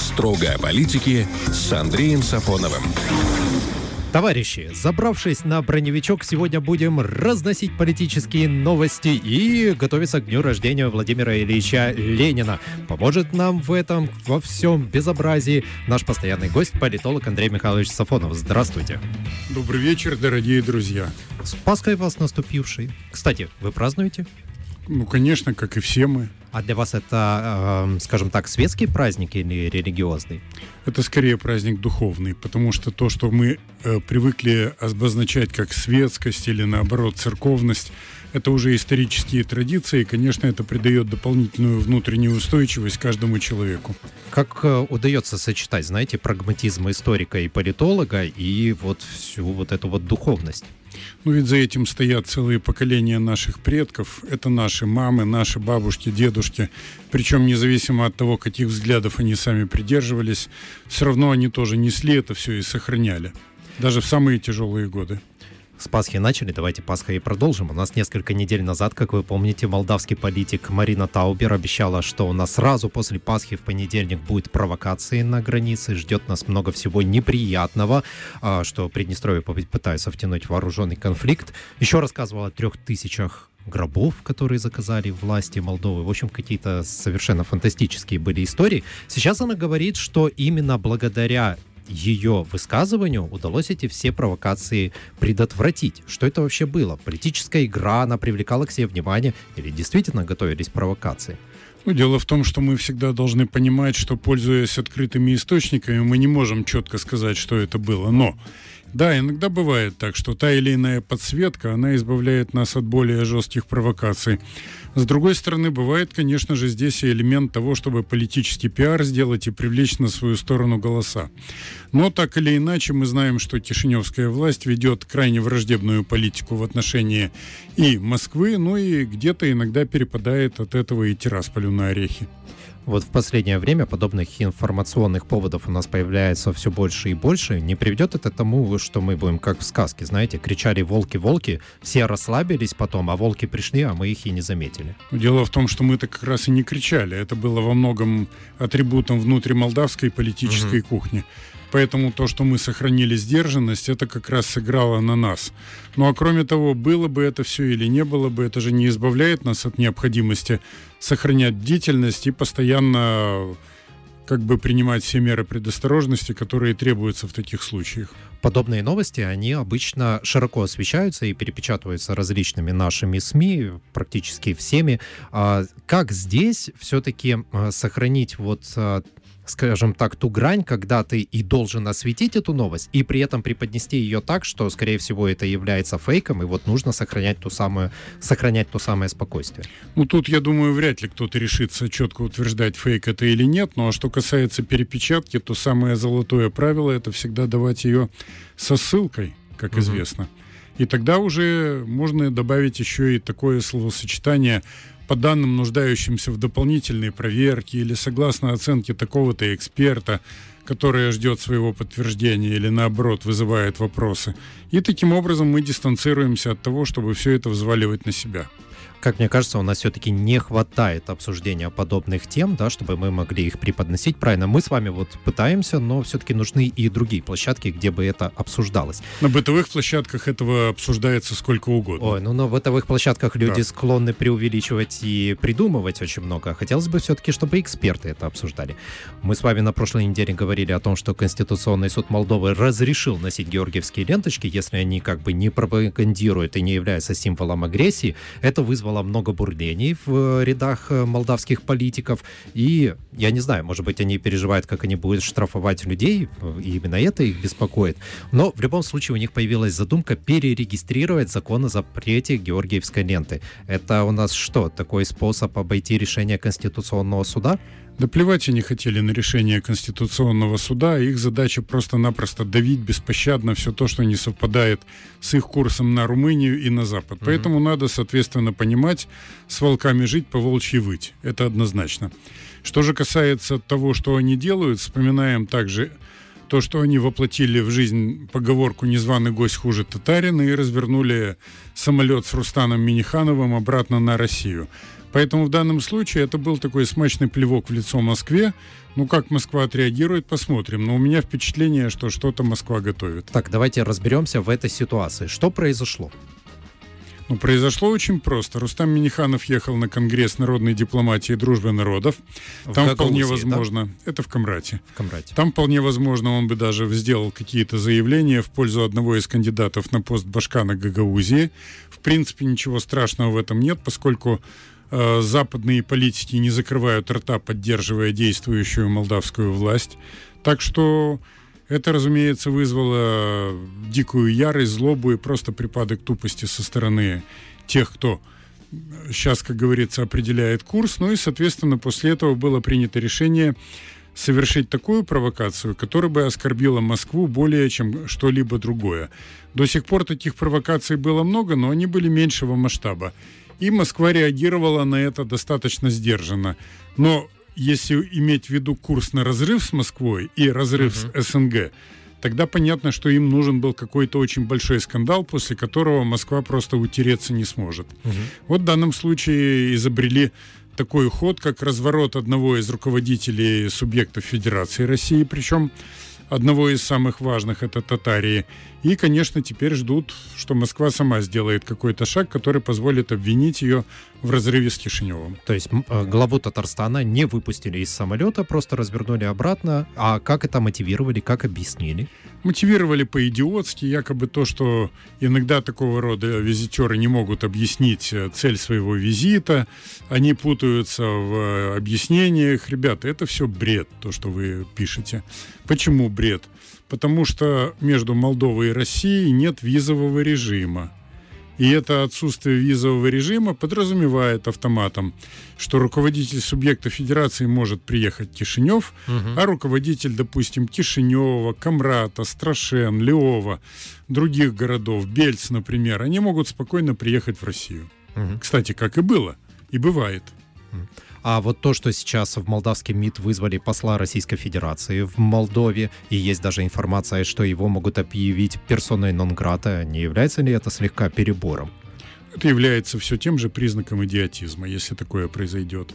Строго о политике с Андреем Сафоновым. Товарищи, забравшись на броневичок, сегодня будем разносить политические новости и готовиться к дню рождения Владимира Ильича Ленина. Поможет нам в этом, во всем безобразии наш постоянный гость, политолог Андрей Михайлович Сафонов. Здравствуйте. Добрый вечер, дорогие друзья. С Пасхой вас наступивший. Кстати, вы празднуете? Ну, конечно, как и все мы. А для вас это, э, скажем так, светский праздник или религиозный? Это скорее праздник духовный, потому что то, что мы э, привыкли обозначать как светскость или наоборот церковность, это уже исторические традиции, и, конечно, это придает дополнительную внутреннюю устойчивость каждому человеку. Как э, удается сочетать, знаете, прагматизм историка и политолога и вот всю вот эту вот духовность? Ну ведь за этим стоят целые поколения наших предков. Это наши мамы, наши бабушки, дедушки. Причем независимо от того, каких взглядов они сами придерживались, все равно они тоже несли это все и сохраняли. Даже в самые тяжелые годы. С Пасхи начали, давайте Пасхой и продолжим. У нас несколько недель назад, как вы помните, молдавский политик Марина Таубер обещала, что у нас сразу после Пасхи в понедельник будет провокации на границе, ждет нас много всего неприятного, а, что Приднестровье пытается втянуть вооруженный конфликт. Еще рассказывала о трех тысячах гробов, которые заказали власти Молдовы. В общем, какие-то совершенно фантастические были истории. Сейчас она говорит, что именно благодаря ее высказыванию удалось эти все провокации предотвратить. Что это вообще было? Политическая игра, она привлекала к себе внимание или действительно готовились провокации? Ну, дело в том, что мы всегда должны понимать, что, пользуясь открытыми источниками, мы не можем четко сказать, что это было. Но да, иногда бывает так, что та или иная подсветка, она избавляет нас от более жестких провокаций. С другой стороны, бывает, конечно же, здесь и элемент того, чтобы политический пиар сделать и привлечь на свою сторону голоса. Но так или иначе, мы знаем, что Кишиневская власть ведет крайне враждебную политику в отношении и Москвы, ну и где-то иногда перепадает от этого и Тирасполю на орехи. Вот в последнее время подобных информационных поводов у нас появляется все больше и больше. Не приведет это тому, что мы будем как в сказке, знаете, кричали «волки-волки», все расслабились потом, а волки пришли, а мы их и не заметили. Дело в том, что мы-то как раз и не кричали. Это было во многом атрибутом внутримолдавской политической угу. кухни. Поэтому то, что мы сохранили сдержанность, это как раз сыграло на нас. Ну а кроме того, было бы это все или не было бы, это же не избавляет нас от необходимости сохранять бдительность и постоянно как бы принимать все меры предосторожности, которые требуются в таких случаях. Подобные новости, они обычно широко освещаются и перепечатываются различными нашими СМИ, практически всеми. А как здесь все-таки а, сохранить вот а, скажем так, ту грань, когда ты и должен осветить эту новость, и при этом преподнести ее так, что, скорее всего, это является фейком, и вот нужно сохранять ту самую, сохранять то самое спокойствие. Ну, тут, я думаю, вряд ли кто-то решится четко утверждать, фейк это или нет, ну, а что касается перепечатки, то самое золотое правило — это всегда давать ее со ссылкой, как угу. известно. И тогда уже можно добавить еще и такое словосочетание по данным, нуждающимся в дополнительной проверке или согласно оценке такого-то эксперта, которая ждет своего подтверждения или наоборот вызывает вопросы. И таким образом мы дистанцируемся от того, чтобы все это взваливать на себя как мне кажется, у нас все-таки не хватает обсуждения подобных тем, да, чтобы мы могли их преподносить правильно. Мы с вами вот пытаемся, но все-таки нужны и другие площадки, где бы это обсуждалось. На бытовых площадках этого обсуждается сколько угодно. Ой, ну на бытовых площадках люди да. склонны преувеличивать и придумывать очень много. Хотелось бы все-таки, чтобы эксперты это обсуждали. Мы с вами на прошлой неделе говорили о том, что Конституционный суд Молдовы разрешил носить георгиевские ленточки, если они как бы не пропагандируют и не являются символом агрессии. Это вызвало вызвало много бурлений в э, рядах э, молдавских политиков. И я не знаю, может быть, они переживают, как они будут штрафовать людей, и именно это их беспокоит. Но в любом случае у них появилась задумка перерегистрировать закон о запрете Георгиевской ленты. Это у нас что, такой способ обойти решение Конституционного суда? Да плевать они хотели на решение Конституционного суда. Их задача просто-напросто давить беспощадно все то, что не совпадает с их курсом на Румынию и на Запад. Mm-hmm. Поэтому надо, соответственно, понимать, с волками жить, по волчьи выть. Это однозначно. Что же касается того, что они делают, вспоминаем также то, что они воплотили в жизнь поговорку «незваный гость хуже татарина» и развернули самолет с Рустаном Минихановым обратно на Россию. Поэтому в данном случае это был такой смачный плевок в лицо Москве. Ну, как Москва отреагирует, посмотрим. Но у меня впечатление, что что-то Москва готовит. Так, давайте разберемся в этой ситуации. Что произошло? Ну, произошло очень просто. Рустам Миниханов ехал на Конгресс народной дипломатии и дружбы народов. В Там Гагаузии, вполне возможно... Да? Это в Камрате. В Камрате. Там вполне возможно он бы даже сделал какие-то заявления в пользу одного из кандидатов на пост Башкана Гагаузии. В принципе, ничего страшного в этом нет, поскольку западные политики не закрывают рта, поддерживая действующую молдавскую власть. Так что это, разумеется, вызвало дикую ярость, злобу и просто припадок тупости со стороны тех, кто сейчас, как говорится, определяет курс. Ну и, соответственно, после этого было принято решение совершить такую провокацию, которая бы оскорбила Москву более чем что-либо другое. До сих пор таких провокаций было много, но они были меньшего масштаба. И Москва реагировала на это достаточно сдержанно. Но если иметь в виду курс на разрыв с Москвой и разрыв uh-huh. с СНГ, тогда понятно, что им нужен был какой-то очень большой скандал, после которого Москва просто утереться не сможет. Uh-huh. Вот в данном случае изобрели такой ход, как разворот одного из руководителей субъектов Федерации России, причем одного из самых важных, это Татарии. И, конечно, теперь ждут, что Москва сама сделает какой-то шаг, который позволит обвинить ее в разрыве с Кишиневым. То есть э, главу Татарстана не выпустили из самолета, просто развернули обратно. А как это мотивировали, как объяснили? Мотивировали по-идиотски, якобы то, что иногда такого рода визитеры не могут объяснить э, цель своего визита, они путаются в э, объяснениях. Ребята, это все бред, то, что вы пишете. Почему бред? Потому что между Молдовой и Россией нет визового режима. И это отсутствие визового режима подразумевает автоматом, что руководитель субъекта федерации может приехать в Кишинев, угу. а руководитель, допустим, Кишинева, Камрата, Страшен, Леова, других городов, Бельц, например, они могут спокойно приехать в Россию. Угу. Кстати, как и было, и бывает. А вот то, что сейчас в молдавский МИД вызвали посла Российской Федерации в Молдове, и есть даже информация, что его могут объявить персоной нон-грата, не является ли это слегка перебором? Это является все тем же признаком идиотизма, если такое произойдет.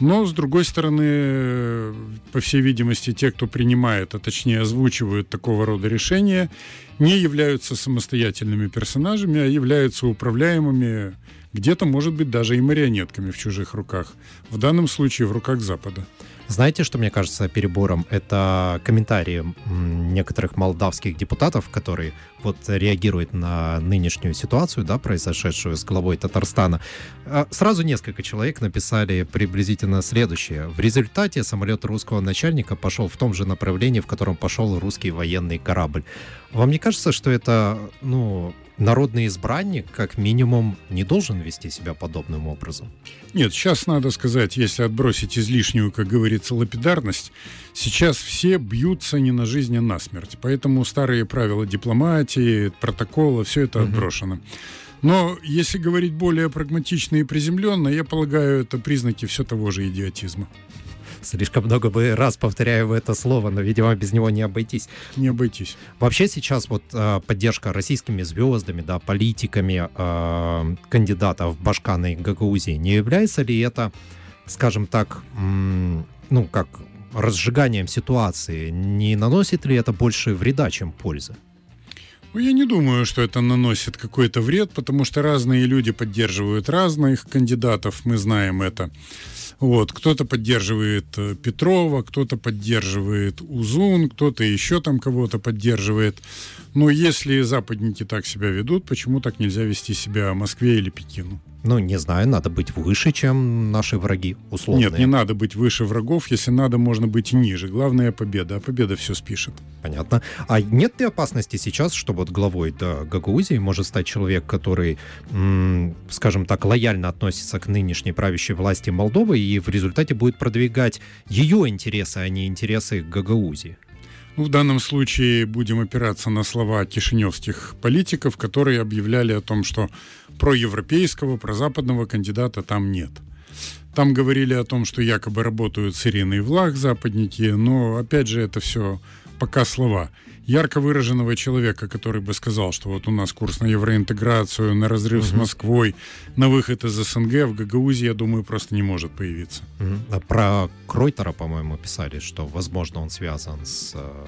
Но, с другой стороны, по всей видимости, те, кто принимает, а точнее озвучивают такого рода решения, не являются самостоятельными персонажами, а являются управляемыми где-то, может быть, даже и марионетками в чужих руках. В данном случае в руках Запада. Знаете, что мне кажется перебором? Это комментарии некоторых молдавских депутатов, которые вот реагируют на нынешнюю ситуацию, да, произошедшую с главой Татарстана. А, сразу несколько человек написали приблизительно следующее. В результате самолет русского начальника пошел в том же направлении, в котором пошел русский военный корабль. Вам не кажется, что это, ну, народный избранник, как минимум, не должен вести себя подобным образом? Нет, сейчас надо сказать, если отбросить излишнюю, как говорится, лапидарность, сейчас все бьются не на жизнь, а на смерть. Поэтому старые правила дипломатии, протокола, все это угу. отброшено. Но если говорить более прагматично и приземленно, я полагаю, это признаки все того же идиотизма. Слишком много бы раз повторяю это слово, но, видимо, без него не обойтись. Не обойтись. Вообще сейчас вот э, поддержка российскими звездами, да, политиками э, кандидатов в Башкана и Гагаузии, не является ли это, скажем так, ну, как разжиганием ситуации? Не наносит ли это больше вреда, чем пользы? Ну, я не думаю, что это наносит какой-то вред, потому что разные люди поддерживают разных кандидатов, мы знаем это. Вот, кто-то поддерживает э, Петрова, кто-то поддерживает Узун, кто-то еще там кого-то поддерживает. Но если западники так себя ведут, почему так нельзя вести себя Москве или Пекину? Ну, не знаю, надо быть выше, чем наши враги, условно. Нет, не надо быть выше врагов. Если надо, можно быть и ниже. Главное — победа, а победа все спишет. Понятно. А нет ли опасности сейчас, что вот главой да, Гагаузии может стать человек, который, м- скажем так, лояльно относится к нынешней правящей власти Молдовы и в результате будет продвигать ее интересы, а не интересы Гагаузии? Ну, в данном случае будем опираться на слова кишиневских политиков, которые объявляли о том, что проевропейского, прозападного кандидата там нет. Там говорили о том, что якобы работают с Ириной Влах западники, но, опять же, это все пока слова. Ярко выраженного человека, который бы сказал, что вот у нас курс на евроинтеграцию, на разрыв угу. с Москвой, на выход из СНГ в Гагаузии, я думаю, просто не может появиться. Угу. А про Кройтера, по-моему, писали, что, возможно, он связан с э,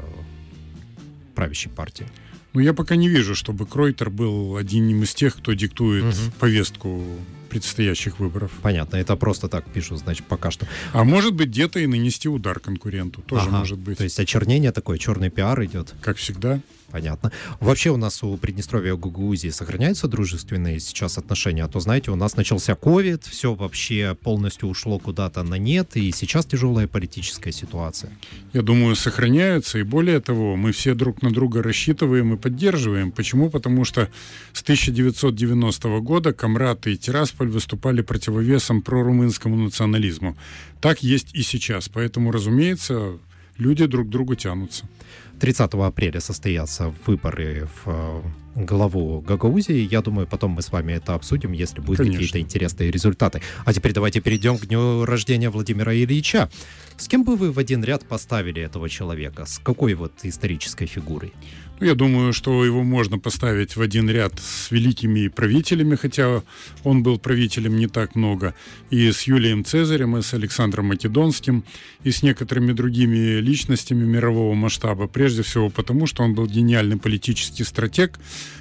правящей партией. Ну, я пока не вижу, чтобы Кройтер был одним из тех, кто диктует угу. повестку предстоящих выборов. Понятно, это просто так пишут, значит, пока что. А может быть, где-то и нанести удар конкуренту. Тоже ага. может быть. То есть очернение такое, черный пиар идет. Как всегда. Понятно. Вообще у нас у Приднестровья и Гагаузии сохраняются дружественные сейчас отношения? А то, знаете, у нас начался ковид, все вообще полностью ушло куда-то на нет, и сейчас тяжелая политическая ситуация. Я думаю, сохраняются, и более того, мы все друг на друга рассчитываем и поддерживаем. Почему? Потому что с 1990 года Камрат и Тирасполь выступали противовесом прорумынскому национализму. Так есть и сейчас. Поэтому, разумеется, люди друг к другу тянутся. 30 апреля состоятся выборы в э, главу Гагаузии. Я думаю, потом мы с вами это обсудим, если будут какие-то интересные результаты. А теперь давайте перейдем к дню рождения Владимира Ильича. С кем бы вы в один ряд поставили этого человека? С какой вот исторической фигурой? Я думаю, что его можно поставить в один ряд с великими правителями, хотя он был правителем не так много, и с Юлием Цезарем, и с Александром Македонским, и с некоторыми другими личностями мирового масштаба. Прежде всего потому, что он был гениальный политический стратег,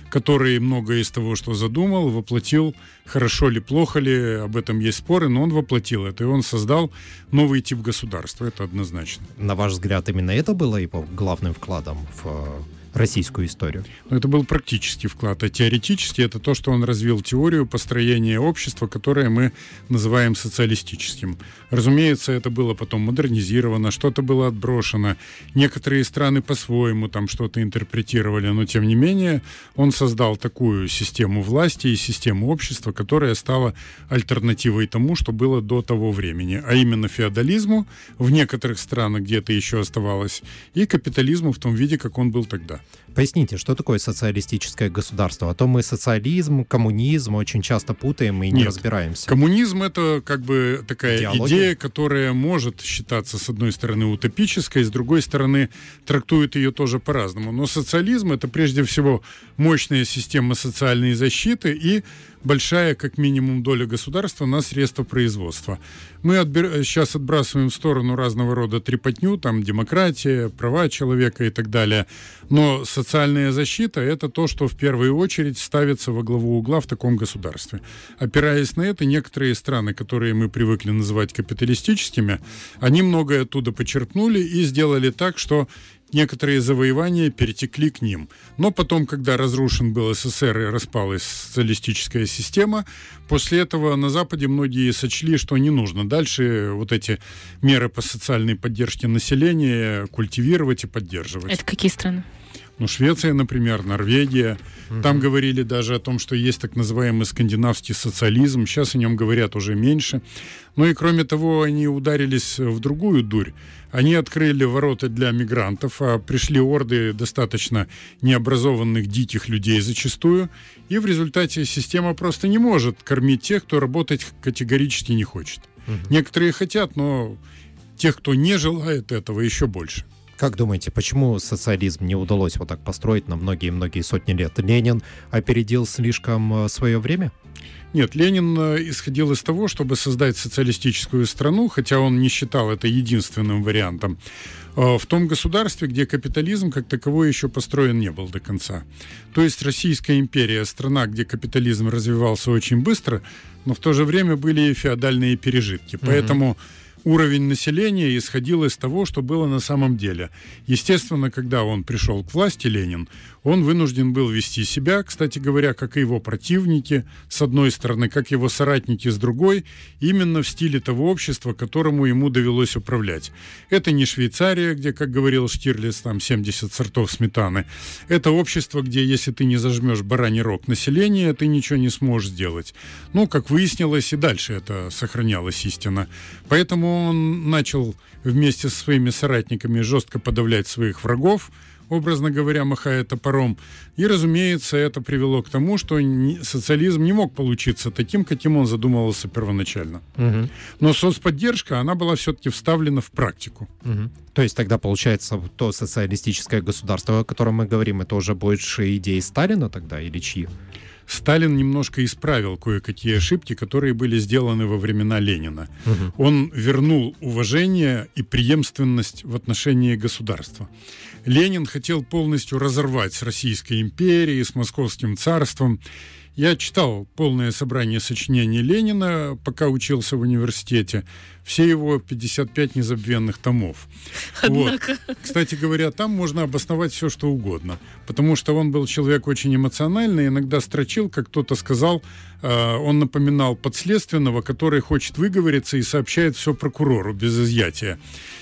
который многое из того, что задумал, воплотил, хорошо ли, плохо ли, об этом есть споры, но он воплотил это, и он создал новый тип государства, это однозначно. На ваш взгляд, именно это было его главным вкладом в российскую историю. Но это был практический вклад, а теоретически это то, что он развил теорию построения общества, которое мы называем социалистическим. Разумеется, это было потом модернизировано, что-то было отброшено. Некоторые страны по-своему там что-то интерпретировали, но тем не менее он создал такую систему власти и систему общества, которая стала альтернативой тому, что было до того времени, а именно феодализму в некоторых странах где-то еще оставалось, и капитализму в том виде, как он был тогда. Поясните, что такое социалистическое государство? А то мы социализм, коммунизм очень часто путаем и не Нет, разбираемся. Коммунизм это как бы такая Идеология? идея, которая может считаться с одной стороны утопической, с другой стороны трактует ее тоже по-разному. Но социализм это прежде всего мощная система социальной защиты и большая, как минимум, доля государства на средства производства. Мы отбер... сейчас отбрасываем в сторону разного рода трепотню, там демократия, права человека и так далее. Но социальная защита – это то, что в первую очередь ставится во главу угла в таком государстве. Опираясь на это, некоторые страны, которые мы привыкли называть капиталистическими, они многое оттуда почерпнули и сделали так, что некоторые завоевания перетекли к ним. Но потом, когда разрушен был СССР и распалась социалистическая система, после этого на Западе многие сочли, что не нужно дальше вот эти меры по социальной поддержке населения культивировать и поддерживать. Это какие страны? Ну, Швеция, например, Норвегия. Угу. Там говорили даже о том, что есть так называемый скандинавский социализм. Сейчас о нем говорят уже меньше. Ну и кроме того, они ударились в другую дурь. Они открыли ворота для мигрантов, а пришли орды достаточно необразованных, диких людей зачастую. И в результате система просто не может кормить тех, кто работать категорически не хочет. Угу. Некоторые хотят, но тех, кто не желает этого, еще больше. Как думаете, почему социализм не удалось вот так построить на многие-многие сотни лет? Ленин опередил слишком э, свое время? Нет, Ленин э, исходил из того, чтобы создать социалистическую страну, хотя он не считал это единственным вариантом, э, в том государстве, где капитализм как таковой еще построен не был до конца. То есть Российская империя, страна, где капитализм развивался очень быстро, но в то же время были феодальные пережитки. Поэтому угу уровень населения исходил из того, что было на самом деле. Естественно, когда он пришел к власти, Ленин, он вынужден был вести себя, кстати говоря, как и его противники, с одной стороны, как его соратники с другой, именно в стиле того общества, которому ему довелось управлять. Это не Швейцария, где, как говорил Штирлиц, там 70 сортов сметаны. Это общество, где, если ты не зажмешь бараний рог населения, ты ничего не сможешь сделать. Ну, как выяснилось, и дальше это сохранялось истина. Поэтому он начал вместе со своими соратниками жестко подавлять своих врагов, образно говоря, махая топором. И, разумеется, это привело к тому, что социализм не мог получиться таким, каким он задумывался первоначально. Угу. Но соцподдержка, она была все-таки вставлена в практику. Угу. То есть тогда, получается, то социалистическое государство, о котором мы говорим, это уже больше идеи Сталина тогда или чьи? Сталин немножко исправил кое-какие ошибки, которые были сделаны во времена Ленина. Угу. Он вернул уважение и преемственность в отношении государства. Ленин хотел полностью разорвать с Российской империей, с Московским царством. Я читал полное собрание сочинений Ленина, пока учился в университете все его 55 незабвенных томов. Однако. Вот. Кстати говоря, там можно обосновать все, что угодно. Потому что он был человек очень эмоциональный, иногда строчил, как кто-то сказал, э, он напоминал подследственного, который хочет выговориться и сообщает все прокурору без изъятия.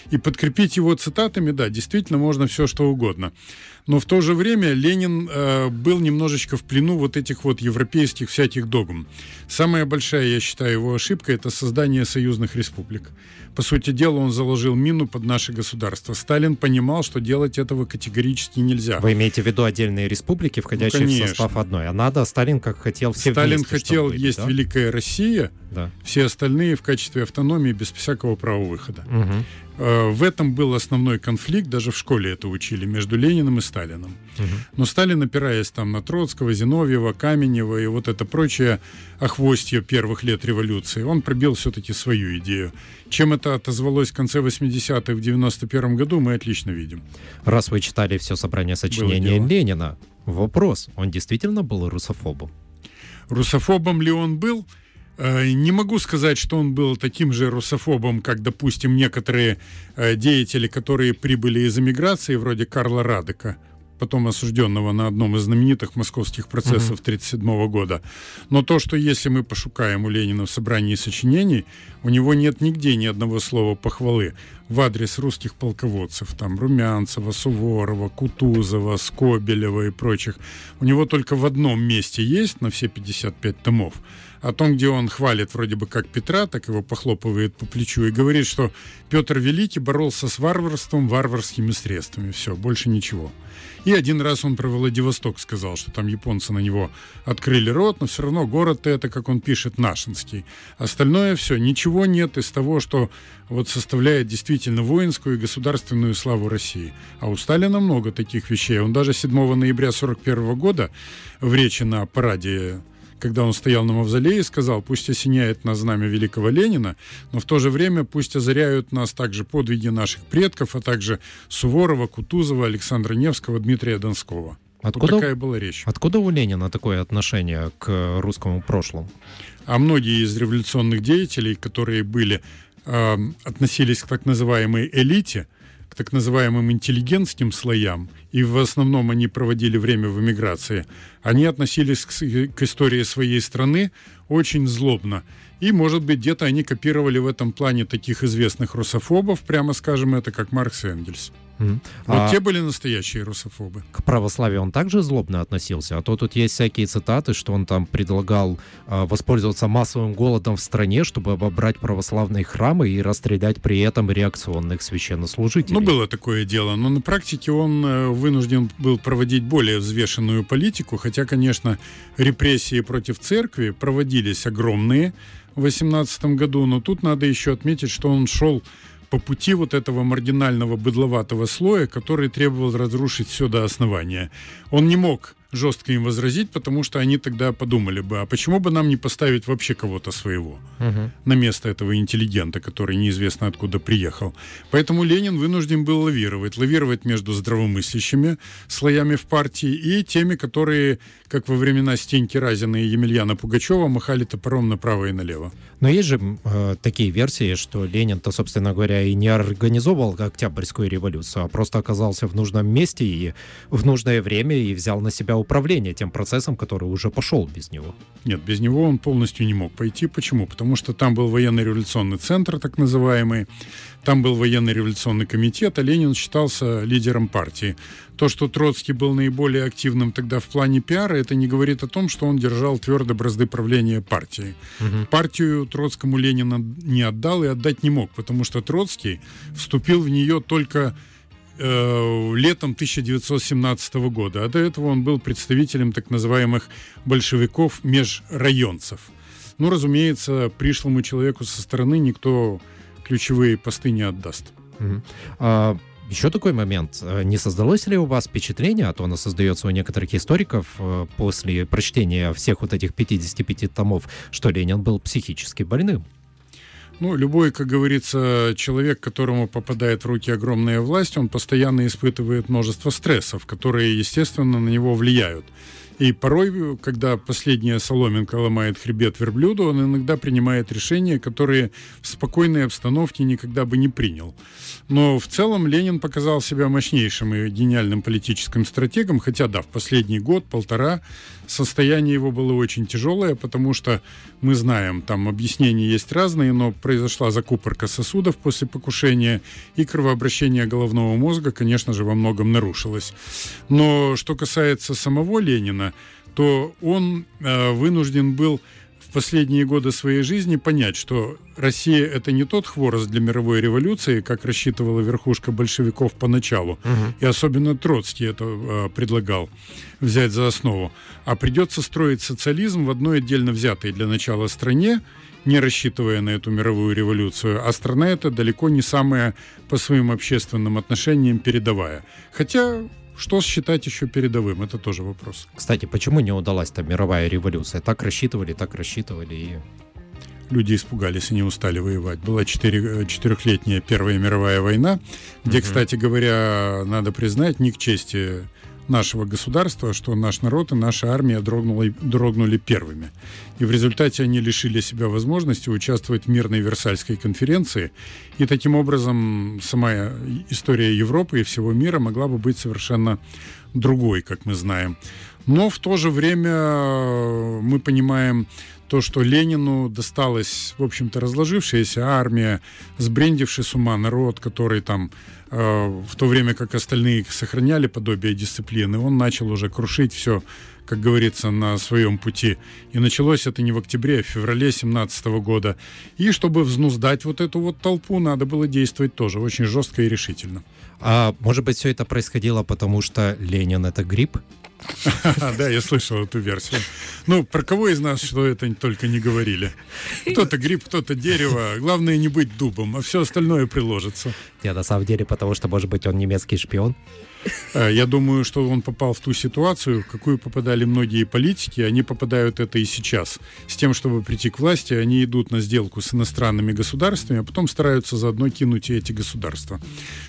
И подкрепить его цитатами, да, действительно можно все, что угодно. Но в то же время Ленин э, был немножечко в плену вот этих вот европейских всяких догм. Самая большая, я считаю, его ошибка – это создание союзных республик. По сути дела, он заложил мину под наше государство. Сталин понимал, что делать этого категорически нельзя. Вы имеете в виду отдельные республики, входящие ну, в состав одной? А надо, Сталин как хотел все Сталин вместе, хотел, были, есть да? Великая Россия, да. все остальные в качестве автономии без всякого права выхода. Угу. В этом был основной конфликт, даже в школе это учили, между Лениным и Сталином. Угу. Но Сталин, опираясь там на Троцкого, Зиновьева, Каменева и вот это прочее охвостье первых лет революции, он пробил все-таки свою идею. Чем это отозвалось в конце 80-х, в 91 году, мы отлично видим. Раз вы читали все собрание сочинений Ленина, вопрос, он действительно был русофобом? Русофобом ли он был? Э, не могу сказать, что он был таким же русофобом, как, допустим, некоторые э, деятели, которые прибыли из эмиграции, вроде Карла Радека, потом осужденного на одном из знаменитых московских процессов 1937 года. Но то, что если мы пошукаем у Ленина в собрании сочинений, у него нет нигде ни одного слова похвалы в адрес русских полководцев, там Румянцева, Суворова, Кутузова, Скобелева и прочих. У него только в одном месте есть на все 55 томов – о том, где он хвалит вроде бы как Петра, так его похлопывает по плечу и говорит, что Петр Великий боролся с варварством варварскими средствами. Все, больше ничего. И один раз он про Владивосток сказал, что там японцы на него открыли рот, но все равно город это, как он пишет, нашинский. Остальное все, ничего нет из того, что вот составляет действительно воинскую и государственную славу России. А у Сталина много таких вещей. Он даже 7 ноября 1941 года в речи на параде когда он стоял на мавзолее, сказал, пусть осеняет нас знамя великого Ленина, но в то же время пусть озаряют нас также подвиги наших предков, а также Суворова, Кутузова, Александра Невского, Дмитрия Донского. Откуда, вот такая была речь. Откуда у Ленина такое отношение к русскому прошлому? А многие из революционных деятелей, которые были, э, относились к так называемой элите, так называемым интеллигентским слоям, и в основном они проводили время в эмиграции, они относились к, к истории своей страны очень злобно. И, может быть, где-то они копировали в этом плане таких известных русофобов, прямо скажем это, как Маркс и Энгельс. Mm. Вот а те были настоящие русофобы. К православию он также злобно относился, а то тут есть всякие цитаты, что он там предлагал э, воспользоваться массовым голодом в стране, чтобы обобрать православные храмы и расстрелять при этом реакционных священнослужителей. Ну, было такое дело, но на практике он э, вынужден был проводить более взвешенную политику, хотя, конечно, репрессии против церкви проводились огромные в 18 году, но тут надо еще отметить, что он шел по пути вот этого маргинального быдловатого слоя, который требовал разрушить все до основания. Он не мог жестко им возразить, потому что они тогда подумали бы, а почему бы нам не поставить вообще кого-то своего угу. на место этого интеллигента, который неизвестно откуда приехал. Поэтому Ленин вынужден был лавировать. Лавировать между здравомыслящими слоями в партии и теми, которые, как во времена Стеньки Разина и Емельяна Пугачева, махали топором направо и налево. Но есть же э, такие версии, что Ленин-то, собственно говоря, и не организовал Октябрьскую революцию, а просто оказался в нужном месте и в нужное время и взял на себя управление тем процессом, который уже пошел без него. Нет, без него он полностью не мог пойти. Почему? Потому что там был военно-революционный центр, так называемый, там был военно-революционный комитет, а Ленин считался лидером партии. То, что Троцкий был наиболее активным тогда в плане пиара, это не говорит о том, что он держал твердо бразды правления партией. Угу. Партию Троцкому Ленина не отдал и отдать не мог, потому что Троцкий вступил в нее только э, летом 1917 года. А до этого он был представителем так называемых большевиков-межрайонцев. Ну, разумеется, пришлому человеку со стороны никто ключевые посты не отдаст. А, еще такой момент. Э, не создалось ли у вас впечатление, а то оно создается у некоторых историков э, после прочтения всех вот этих 55 томов, что Ленин был психически больным? Ну, любой, как говорится, человек, которому попадает в руки огромная власть, он постоянно испытывает множество стрессов, которые, естественно, на него влияют. И порой, когда последняя соломинка ломает хребет верблюду, он иногда принимает решения, которые в спокойной обстановке никогда бы не принял. Но в целом Ленин показал себя мощнейшим и гениальным политическим стратегом, хотя да, в последний год, полтора, состояние его было очень тяжелое, потому что мы знаем, там объяснения есть разные, но произошла закупорка сосудов после покушения, и кровообращение головного мозга, конечно же, во многом нарушилось. Но что касается самого Ленина, то он э, вынужден был последние годы своей жизни понять, что Россия это не тот хворост для мировой революции, как рассчитывала верхушка большевиков поначалу, угу. и особенно Троцкий это э, предлагал взять за основу, а придется строить социализм в одной отдельно взятой для начала стране, не рассчитывая на эту мировую революцию, а страна эта далеко не самая по своим общественным отношениям передовая. Хотя что считать еще передовым? Это тоже вопрос. Кстати, почему не удалась там мировая революция? Так рассчитывали, так рассчитывали и... Люди испугались и не устали воевать. Была четыре, четырехлетняя Первая мировая война, где, угу. кстати говоря, надо признать, не к чести нашего государства, что наш народ и наша армия дрогнули, дрогнули первыми. И в результате они лишили себя возможности участвовать в мирной Версальской конференции. И таким образом сама история Европы и всего мира могла бы быть совершенно другой, как мы знаем. Но в то же время мы понимаем то, что Ленину досталась, в общем-то, разложившаяся армия, сбрендивший с ума народ, который там Э, в то время как остальные сохраняли подобие дисциплины, он начал уже крушить все, как говорится, на своем пути. И началось это не в октябре, а в феврале 17 года. И чтобы взнуздать вот эту вот толпу, надо было действовать тоже очень жестко и решительно. А может быть, все это происходило потому, что Ленин — это грипп? Да, я слышал эту версию. Ну, про кого из нас что это только не говорили. Кто-то гриб, кто-то дерево. Главное не быть дубом, а все остальное приложится. Нет, на самом деле, потому что, может быть, он немецкий шпион. Э, я думаю, что он попал в ту ситуацию, в какую попадали многие политики. Они попадают это и сейчас. С тем, чтобы прийти к власти, они идут на сделку с иностранными государствами, а потом стараются заодно кинуть и эти государства.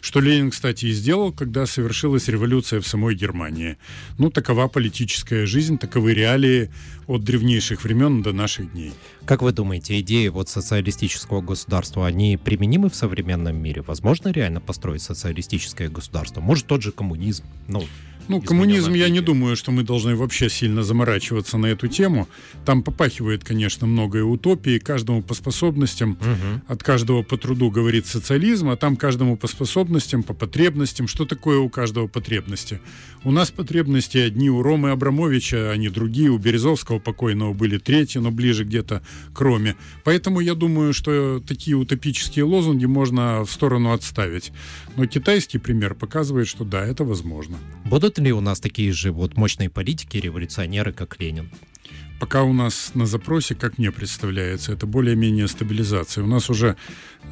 Что Ленин, кстати, и сделал, когда совершилась революция в самой Германии. Ну, такова политическая жизнь, таковы реалии от древнейших времен до наших дней. Как вы думаете, идеи вот социалистического государства, они применимы в современном мире? Возможно реально построить социалистическое государство? Может, тот же коммунизм? Ну, ну, коммунизм, я не думаю, что мы должны вообще сильно заморачиваться на эту тему. Там попахивает, конечно, многое утопии, каждому по способностям, угу. от каждого по труду говорит социализм, а там каждому по способностям, по потребностям. Что такое у каждого потребности? У нас потребности одни у Ромы Абрамовича, а не другие. У Березовского покойного были третьи, но ближе где-то к Роме. Поэтому я думаю, что такие утопические лозунги можно в сторону отставить. Но китайский пример показывает, что да, это возможно. Будут ли у нас такие же вот мощные политики, революционеры, как Ленин? Пока у нас на запросе, как мне представляется, это более-менее стабилизация. У нас уже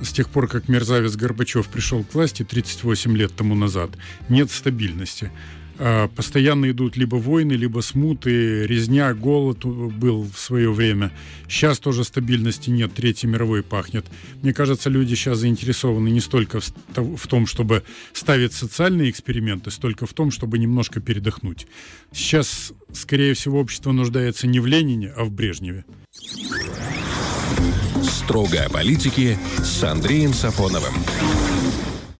с тех пор, как мерзавец Горбачев пришел к власти 38 лет тому назад, нет стабильности. А, постоянно идут либо войны, либо смуты, резня, голод был в свое время. Сейчас тоже стабильности нет, Третьей мировой пахнет. Мне кажется, люди сейчас заинтересованы не столько в том, чтобы ставить социальные эксперименты, столько в том, чтобы немножко передохнуть. Сейчас, скорее всего, общество нуждается не в Ленине, а в Брежневе. Строго о с Андреем Сафоновым.